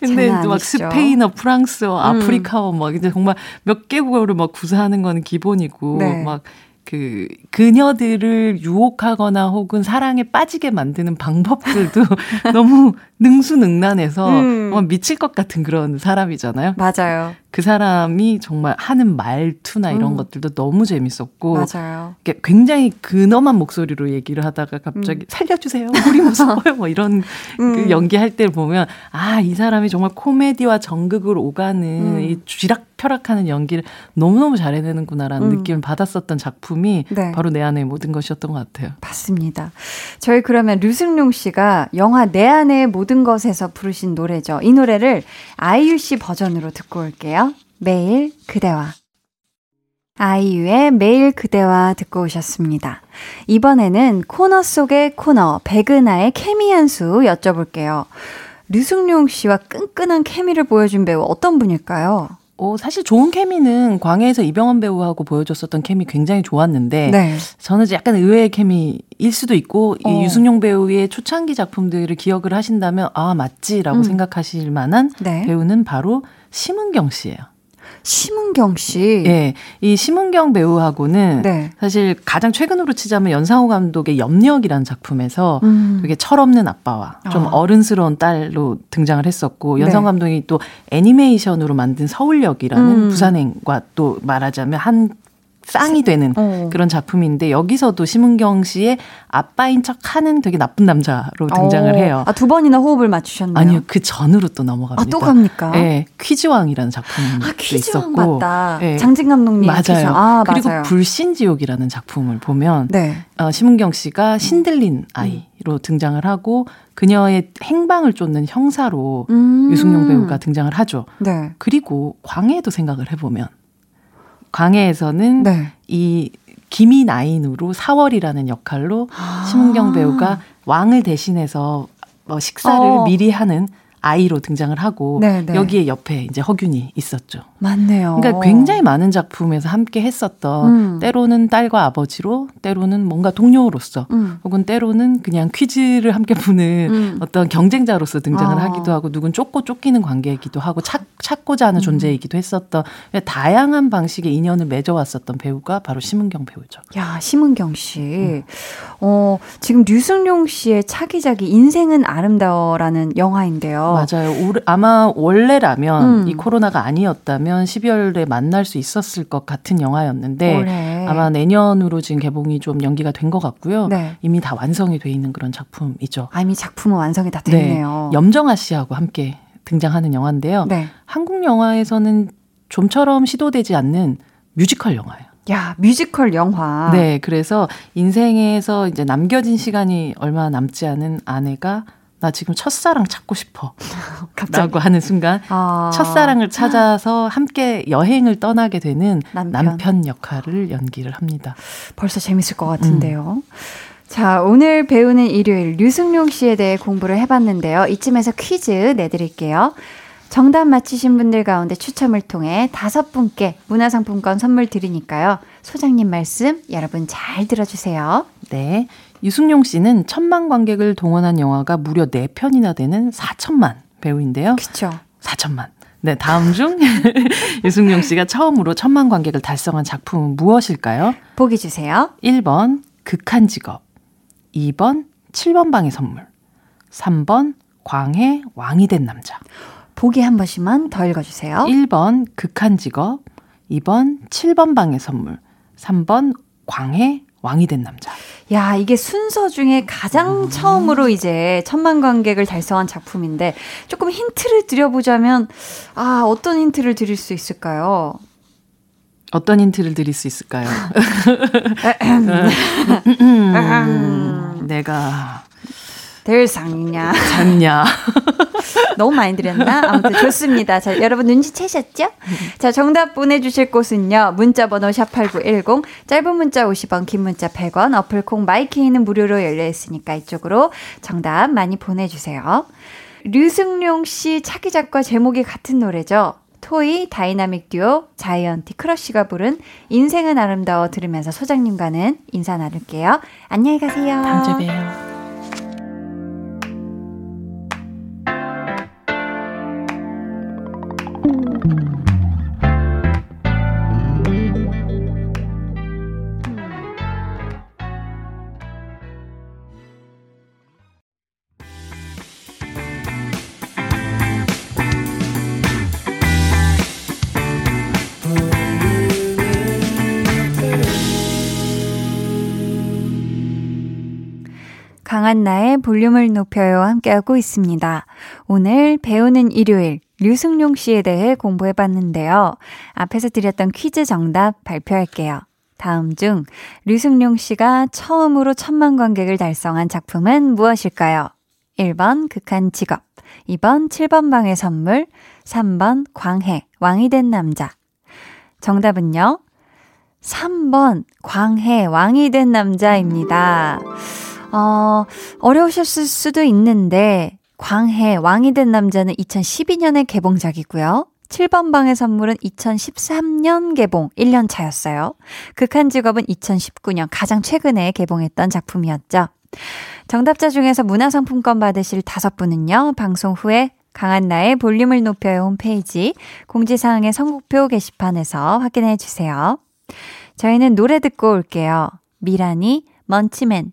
근데 막. 스페인어, 프랑스어, 음. 아프리카어 막 이제 정말 몇 개국어를 막 구사하는 거는 기본이고 네. 막 그 그녀들을 유혹하거나 혹은 사랑에 빠지게 만드는 방법들도 너무 능수능란해서 음. 막 미칠 것 같은 그런 사람이잖아요. 맞아요, 그 사람이 정말 하는 말투나 이런 음. 것들도 너무 재밌었고 맞아요. 굉장히 근엄한 목소리로 얘기를 하다가 갑자기 살려주세요. 우리 무서워요. 뭐 이런 음. 그 연기할 때를 보면 아, 이 사람이 정말 코미디와 정극을 오가는 음. 이 쥐락 펴락하는 연기를 너무너무 잘해내는구나라는 음. 느낌을 받았었던 작품이 네. 바로 내 안의 모든 것이었던 것 같아요. 맞습니다. 저희 그러면 류승룡 씨가 영화 내 안의 모든 것에서 부르신 노래죠. 이 노래를 아이유 씨 버전으로 듣고 올게요. 매일 그대와. 아이유의 매일 그대와 듣고 오셨습니다. 이번에는 코너 속의 코너 백은하의 케미 한 수 여쭤볼게요. 류승룡 씨와 끈끈한 케미를 보여준 배우 어떤 분일까요? 어, 사실 좋은 케미는 광해에서 이병헌 배우하고 보여줬었던 케미 굉장히 좋았는데 네. 저는 이제 약간 의외의 케미일 수도 있고 어. 이 유승용 배우의 초창기 작품들을 기억을 하신다면 아 맞지라고 음. 생각하실 만한 네. 배우는 바로 심은경 씨예요. 심은경 씨. 예, 이 심은경 배우하고는 네. 사실 가장 최근으로 치자면 연상호 감독의 염력이라는 작품에서 음. 되게 철없는 아빠와 좀 아. 어른스러운 딸로 등장을 했었고 네. 연상호 감독이 또 애니메이션으로 만든 서울역이라는 음. 부산행과 또 말하자면 한 쌍이 되는 어. 그런 작품인데 여기서도 심은경 씨의 아빠인 척하는 되게 나쁜 남자로 등장을 어. 해요. 아, 두 번이나 호흡을 맞추셨나요? 아니요, 그 전으로 또 넘어갑니다. 아, 또 갑니까? 예, 퀴즈왕이라는 작품도 아, 퀴즈왕 있었고, 맞다. 예. 장진 감독님 맞아요. 퀴즈. 아, 그리고 맞아요. 불신지옥이라는 작품을 보면 네. 어, 심은경 씨가 신들린 아이로 등장을 하고 그녀의 행방을 쫓는 형사로 음. 유승용 배우가 등장을 하죠. 네. 그리고 광해도 생각을 해보면 광해에서는 네. 이 김이나인으로 사월이라는 역할로 아. 심은경 배우가 왕을 대신해서 뭐 식사를 어. 미리 하는 아이로 등장을 하고 네, 네. 여기에 옆에 이제 허균이 있었죠. 맞네요. 그러니까 굉장히 많은 작품에서 함께 했었던 음. 때로는 딸과 아버지로 때로는 뭔가 동료로서 음. 혹은 때로는 그냥 퀴즈를 함께 푸는 음. 어떤 경쟁자로서 등장을 아. 하기도 하고 누군 쫓고 쫓기는 관계이기도 하고 찾, 찾고자 음. 하는 존재이기도 했었던 다양한 방식의 인연을 맺어왔었던 배우가 바로 심은경 배우죠. 야, 심은경 씨. 어, 지금 류승룡 씨의 차기작이 인생은 아름다워라는 영화인데요. 맞아요. 올- 아마 원래라면 음. 이 코로나가 아니었다면 12월에 만날 수 있었을 것 같은 영화였는데 올해. 아마 내년으로 지금 개봉이 좀 연기가 된 것 같고요. 네. 이미 다 완성이 돼 있는 그런 작품이죠. 아, 이미 작품은 완성이 다 됐네요. 염정아 씨하고 함께 등장하는 영화인데요. 네. 한국 영화에서는 좀처럼 시도되지 않는 뮤지컬 영화예요. 야, 뮤지컬 영화. 네, 그래서 인생에서 이제 남겨진 시간이 얼마 남지 않은 아내가 나 지금 첫사랑 찾고 싶어. 라고 하는 순간 아. 첫사랑을 찾아서 함께 여행을 떠나게 되는 남편. 남편, 역할을 연기를 합니다. 벌써 재밌을 것 같은데요. 자, 오늘 배우는 일요일 류승룡 씨에 대해 공부를 해봤는데요. 이쯤에서 퀴즈 내드릴게요. 정답 맞히신 분들 가운데 추첨을 통해 다섯 분께 문화상품권 선물 드리니까요. 소장님 말씀 여러분 잘 들어주세요. 네. 유승용 씨는 천만 관객을 동원한 영화가 무려 4편이나 되는 4천만 배우인데요. 그쵸? 4천만. 네, 다음 중 유승용 씨가 처음으로 천만 관객을 달성한 작품은 무엇일까요? 보기 주세요. 1번 극한 직업, 2번 7번 방의 선물, 3번 광해 왕이 된 남자. 보기 한 번씩만 더 읽어주세요. 1번 극한 직업, 2번 7번 방의 선물, 3번 광해 왕이 된 남자. 야, 이게 순서 중에 가장 처음으로 이제 천만 관객을 달성한 작품인데 조금 힌트를 드려보자면 아, 어떤 힌트를 드릴 수 있을까요? 어떤 힌트를 드릴 수 있을까요? 음, 내가 대상이냐. 잤냐? 너무 많이 드렸나? 아무튼 좋습니다. 자, 여러분 눈치채셨죠? 자, 정답 보내주실 곳은요. 문자번호 샵8910, 짧은 문자 50원, 긴 문자 100원, 어플콩 마이케이는 무료로 열려있으니까 이쪽으로 정답 많이 보내주세요. 류승룡 씨 차기작과 제목이 같은 노래죠. 토이 다이나믹 듀오 자이언티 크러쉬가 부른 인생은 아름다워 들으면서 소장님과는 인사 나눌게요. 안녕히 가세요. 다음 주에 봬요. 강한나의 볼륨을 높여요 함께하고 있습니다. 오늘 배우는 일요일 류승룡 씨에 대해 공부해 봤는데요. 앞에서 드렸던 퀴즈 정답 발표할게요. 다음 중 류승룡 씨가 처음으로 천만 관객을 달성한 작품은 무엇일까요? 1번 극한 직업, 2번 7번 방의 선물, 3번 광해, 왕이 된 남자. 정답은요? 3번 광해, 왕이 된 남자입니다. 어, 어려우셨을 수도 있는데, 광해, 왕이 된 남자는 2012년에 개봉작이고요. 7번 방의 선물은 2013년 개봉, 1년 차였어요. 극한 직업은 2019년 가장 최근에 개봉했던 작품이었죠. 정답자 중에서 문화상품권 받으실 다섯 분은요, 방송 후에 강한 나의 볼륨을 높여요 홈페이지 공지사항의 선곡표 게시판에서 확인해 주세요. 저희는 노래 듣고 올게요. 미라니, 먼치맨,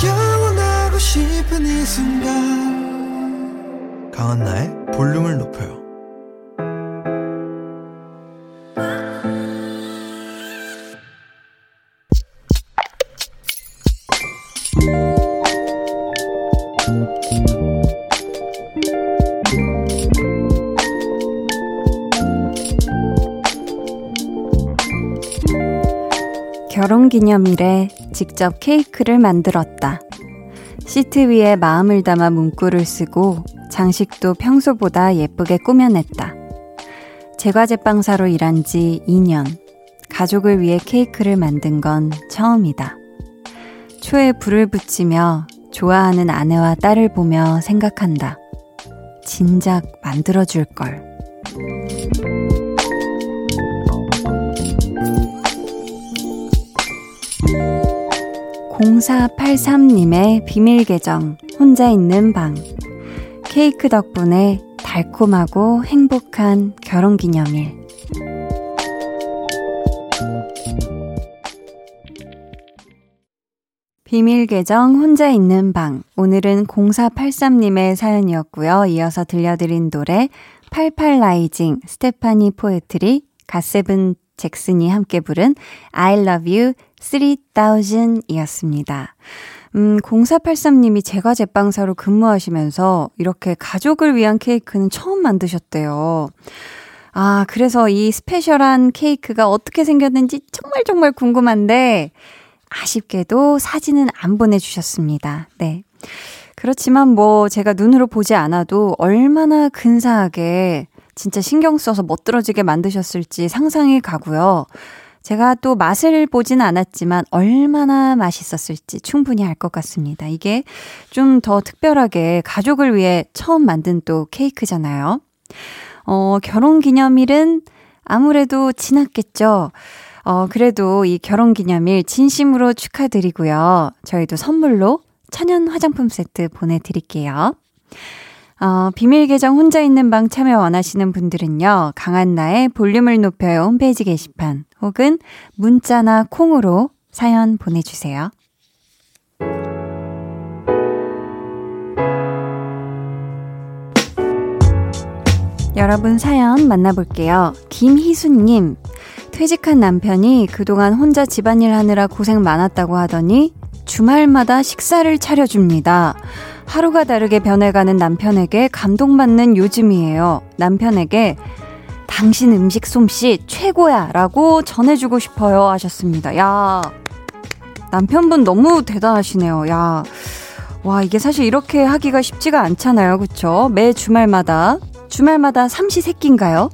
싶은 이 순간 강한나의 볼륨을 높여요 결혼 기념일에 직접 케이크를 만들었다. 시트 위에 마음을 담아 문구를 쓰고 장식도 평소보다 예쁘게 꾸며냈다. 제과제빵사로 일한 지 2년. 가족을 위해 케이크를 만든 건 처음이다. 초에 불을 붙이며 좋아하는 아내와 딸을 보며 생각한다. 진작 만들어줄 걸. 0483님의 비밀 계정, 혼자 있는 방. 케이크 덕분에 달콤하고 행복한 결혼 기념일. 비밀 계정 혼자 있는 방. 오늘은 0483님의 사연이었고요. 이어서 들려드린 노래 88 라이징 스테파니 포에트리 갓세븐 잭슨이 함께 부른 I love you 3000 이었습니다. 음, 0483님이 제가 제빵사로 근무하시면서 이렇게 가족을 위한 케이크는 처음 만드셨대요. 아, 그래서 이 스페셜한 케이크가 어떻게 생겼는지 정말 정말 궁금한데, 아쉽게도 사진은 안 보내주셨습니다. 네. 그렇지만 뭐 제가 눈으로 보지 않아도 얼마나 근사하게 진짜 신경 써서 멋들어지게 만드셨을지 상상이 가고요. 제가 또 맛을 보진 않았지만 얼마나 맛있었을지 충분히 알 것 같습니다. 이게 좀 더 특별하게 가족을 위해 처음 만든 또 케이크잖아요. 어, 결혼 기념일은 아무래도 지났겠죠. 어, 그래도 이 결혼 기념일 진심으로 축하드리고요. 저희도 선물로 천연 화장품 세트 보내드릴게요. 어, 비밀 계정 혼자 있는 방 참여 원하시는 분들은요, 강한나의 볼륨을 높여요 홈페이지 게시판 혹은 문자나 콩으로 사연 보내주세요. 여러분 사연 만나볼게요. 김희수님, 퇴직한 남편이 그동안 혼자 집안일 하느라 고생 많았다고 하더니 주말마다 식사를 차려줍니다. 하루가 다르게 변해가는 남편에게 감동받는 요즘이에요. 남편에게 당신 음식 솜씨 최고야 라고 전해주고 싶어요 하셨습니다. 야, 남편분 너무 대단하시네요. 야, 와, 이게 사실 이렇게 하기가 쉽지가 않잖아요. 그쵸? 매 주말마다. 주말마다 삼시 세끼인가요?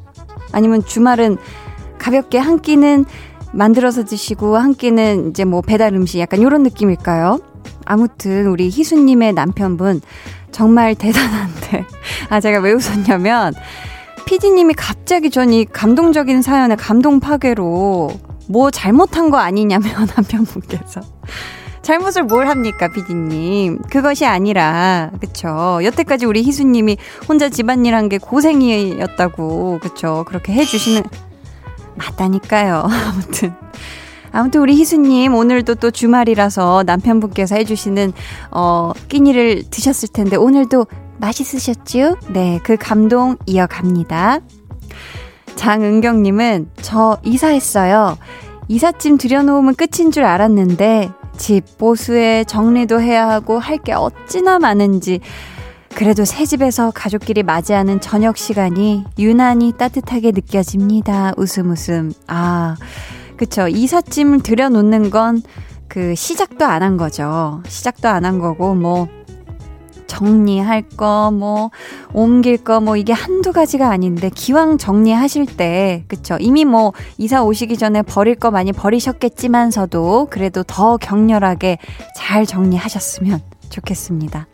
아니면 주말은 가볍게 한 끼는 만들어서 드시고 한 끼는 이제 뭐 배달 음식 약간 이런 느낌일까요? 아무튼 우리 희수님의 남편분 정말 대단한데 아 제가 왜 웃었냐면 피디님이 갑자기 전 이 감동적인 사연에 감동 파괴로 뭐 잘못한 거 아니냐며 남편분께서 잘못을 뭘 합니까, 피디님? 그것이 아니라, 그쵸. 여태까지 우리 희수님이 혼자 집안일 한 게 고생이었다고, 그쵸. 그렇게 해주시는, 맞다니까요. 아무튼. 아무튼 우리 희수님 오늘도 또 주말이라서 남편분께서 해주시는 어 끼니를 드셨을 텐데 오늘도 맛있으셨죠? 네, 그 감동 이어갑니다. 장은경님은 저 이사했어요. 이삿짐 들여놓으면 끝인 줄 알았는데 집 보수에 정리도 해야 하고 할 게 어찌나 많은지 그래도 새 집에서 가족끼리 맞이하는 저녁 시간이 유난히 따뜻하게 느껴집니다. 웃음 웃음. 아, 그쵸. 이삿짐을 들여놓는 건 그 시작도 안 한 거죠. 시작도 안 한 거고, 뭐, 정리할 거, 뭐, 옮길 거, 뭐, 이게 한두 가지가 아닌데, 기왕 정리하실 때, 그쵸. 이미 뭐, 이사 오시기 전에 버릴 거 많이 버리셨겠지만서도, 그래도 더 격렬하게 잘 정리하셨으면 좋겠습니다.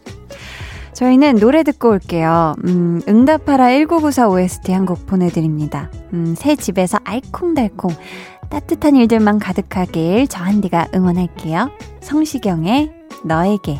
저희는 노래 듣고 올게요. 음, 응답하라 1994 OST 한 곡 보내드립니다. 음, 새 집에서 알콩달콩 따뜻한 일들만 가득하길 저 한디가 응원할게요. 성시경의 너에게.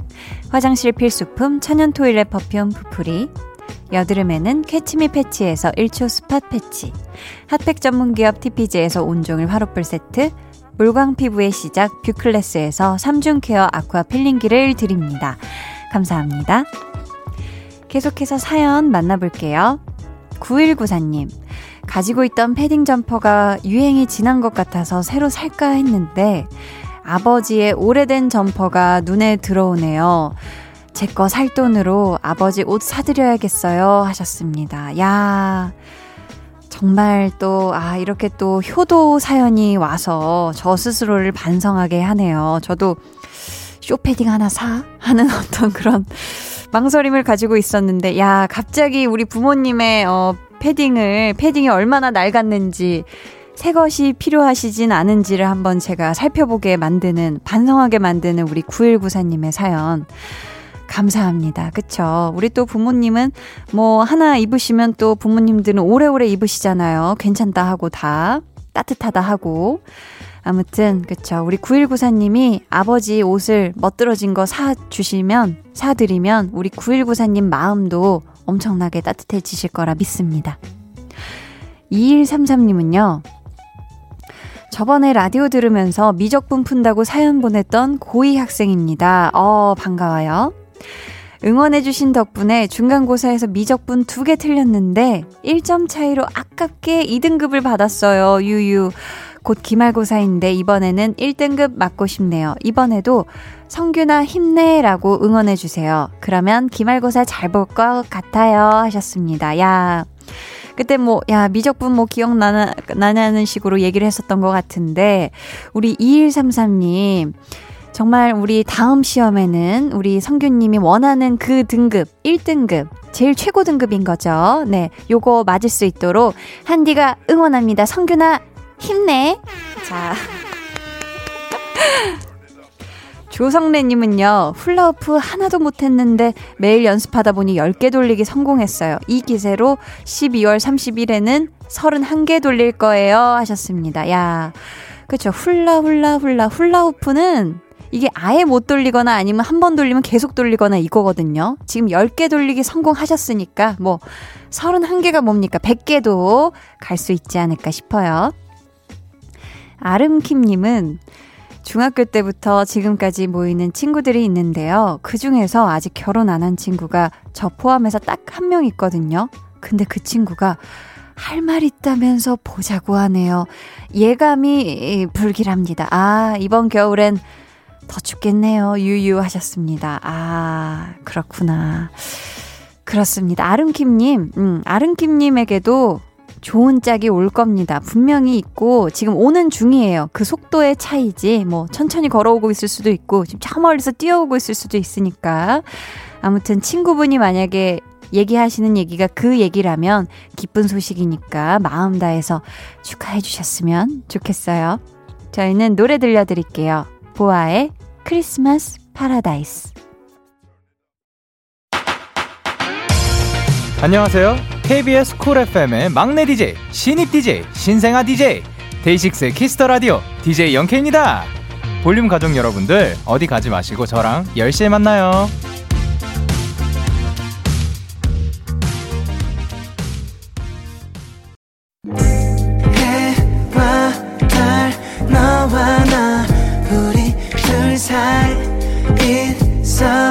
화장실 필수품 천연 toilet perfume 푸풀이 여드름에는 캐치미 패치에서 1초 spot 패치 핫팩 전문기업 TPG에서 온종일 화롯불 세트 물광 피부의 시작 뷰클래스에서 3중 케어 aqua 필링기를 드립니다. 감사합니다. 계속해서 사연 만나볼게요. 9194님 가지고 있던 패딩 점퍼가 유행이 지난 것 같아서 새로 살까 했는데 아버지의 오래된 점퍼가 눈에 들어오네요. 제 거 살 돈으로 아버지 옷 사드려야겠어요. 하셨습니다. 야 정말 또, 아, 이렇게 또 효도 사연이 와서 저 스스로를 반성하게 하네요. 저도 쇼패딩 하나 사? 하는 어떤 그런 망설임을 가지고 있었는데, 야, 갑자기 우리 부모님의, 어, 패딩을, 패딩이 얼마나 낡았는지, 새 것이 필요하시진 않은지를 한번 제가 살펴보게 만드는, 반성하게 만드는 우리 9194님의 사연. 감사합니다. 그쵸? 우리 또 부모님은 뭐 하나 입으시면 또 부모님들은 오래오래 입으시잖아요. 괜찮다 하고 다. 따뜻하다 하고. 아무튼, 그쵸. 우리 9194님이 아버지 옷을 멋들어진 거 사주시면, 사드리면, 우리 9194님 마음도 엄청나게 따뜻해지실 거라 믿습니다. 2133님은요, 저번에 라디오 들으면서 미적분 푼다고 사연 보냈던 고2 학생입니다. 어, 반가워요. 응원해주신 덕분에 중간고사에서 미적분 두 개 틀렸는데 1점 차이로 아깝게 2등급을 받았어요. 유유. 곧 기말고사인데 이번에는 1등급 맞고 싶네요. 이번에도 성규나 힘내라고 응원해주세요. 그러면 기말고사 잘 볼 것 같아요. 하셨습니다. 야. 그때 뭐, 야, 미적분 뭐 기억나나, 나냐는 식으로 얘기를 했었던 것 같은데, 우리 2133님, 정말 우리 다음 시험에는 우리 성규님이 원하는 그 등급, 1등급, 제일 최고 등급인 거죠. 네. 요거 맞을 수 있도록 한디가 응원합니다. 성규나 힘내. 자. 조성래님은요, 훌라후프 하나도 못했는데 매일 연습하다 보니 10개 돌리기 성공했어요. 이 기세로 12월 30일에는 31개 돌릴 거예요. 하셨습니다. 야, 그쵸. 훌라, 훌라, 훌라, 훌라후프는 이게 아예 못 돌리거나 아니면 한 번 돌리면 계속 돌리거나 이거거든요. 지금 10개 돌리기 성공하셨으니까 뭐 31개가 뭡니까? 100개도 갈 수 있지 않을까 싶어요. 아름킴님은 중학교 때부터 지금까지 모이는 친구들이 있는데요. 그 중에서 아직 결혼 안 한 친구가 저 포함해서 딱 한 명 있거든요. 근데 그 친구가 할 말 있다면서 보자고 하네요. 예감이 불길합니다. 아, 이번 겨울엔 더 춥겠네요. 유유하셨습니다. 아, 그렇구나. 그렇습니다. 아름킴님, 음, 아름킴님에게도 좋은 짝이 올 겁니다. 분명히 있고, 지금 오는 중이에요. 그 속도의 차이지. 뭐, 천천히 걸어오고 있을 수도 있고, 지금 저 멀리서 뛰어오고 있을 수도 있으니까. 아무튼 친구분이 만약에 얘기하시는 얘기가 그 얘기라면 기쁜 소식이니까 마음 다해서 축하해 주셨으면 좋겠어요. 저희는 노래 들려드릴게요. 보아의 크리스마스 파라다이스. 안녕하세요. KBS 쿨 FM의 막내 DJ, 신입 DJ, 신생아 DJ, 데이식스의 키스 더 라디오 DJ 영케입니다. 볼륨 가족 여러분들 어디 가지 마시고 저랑 10시에 만나요. 있어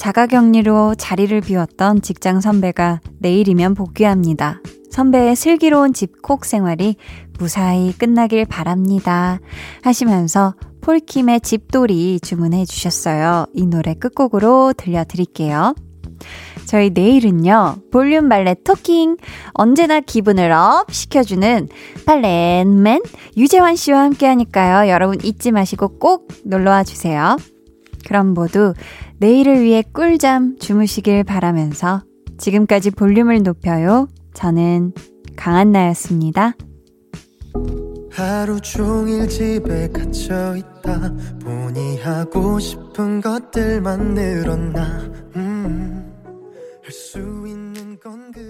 자가격리로 자리를 비웠던 직장 선배가 내일이면 복귀합니다. 선배의 슬기로운 집콕 생활이 무사히 끝나길 바랍니다. 하시면서 폴킴의 집돌이 주문해 주셨어요. 이 노래 끝곡으로 들려드릴게요. 저희 내일은요, 볼륨 발레 talking. 언제나 기분을 up 시켜주는 발렌맨 유재환 씨와 함께 하니까요. 여러분 잊지 마시고 꼭 놀러와 주세요. 그럼 모두 내일을 위해 꿀잠 주무시길 바라면서 지금까지 볼륨을 높여요. 저는 강한나였습니다. 하루 종일 집에 갇혀 있다 보니 하고 싶은 것들만 늘었나 음, 할수 있는 건그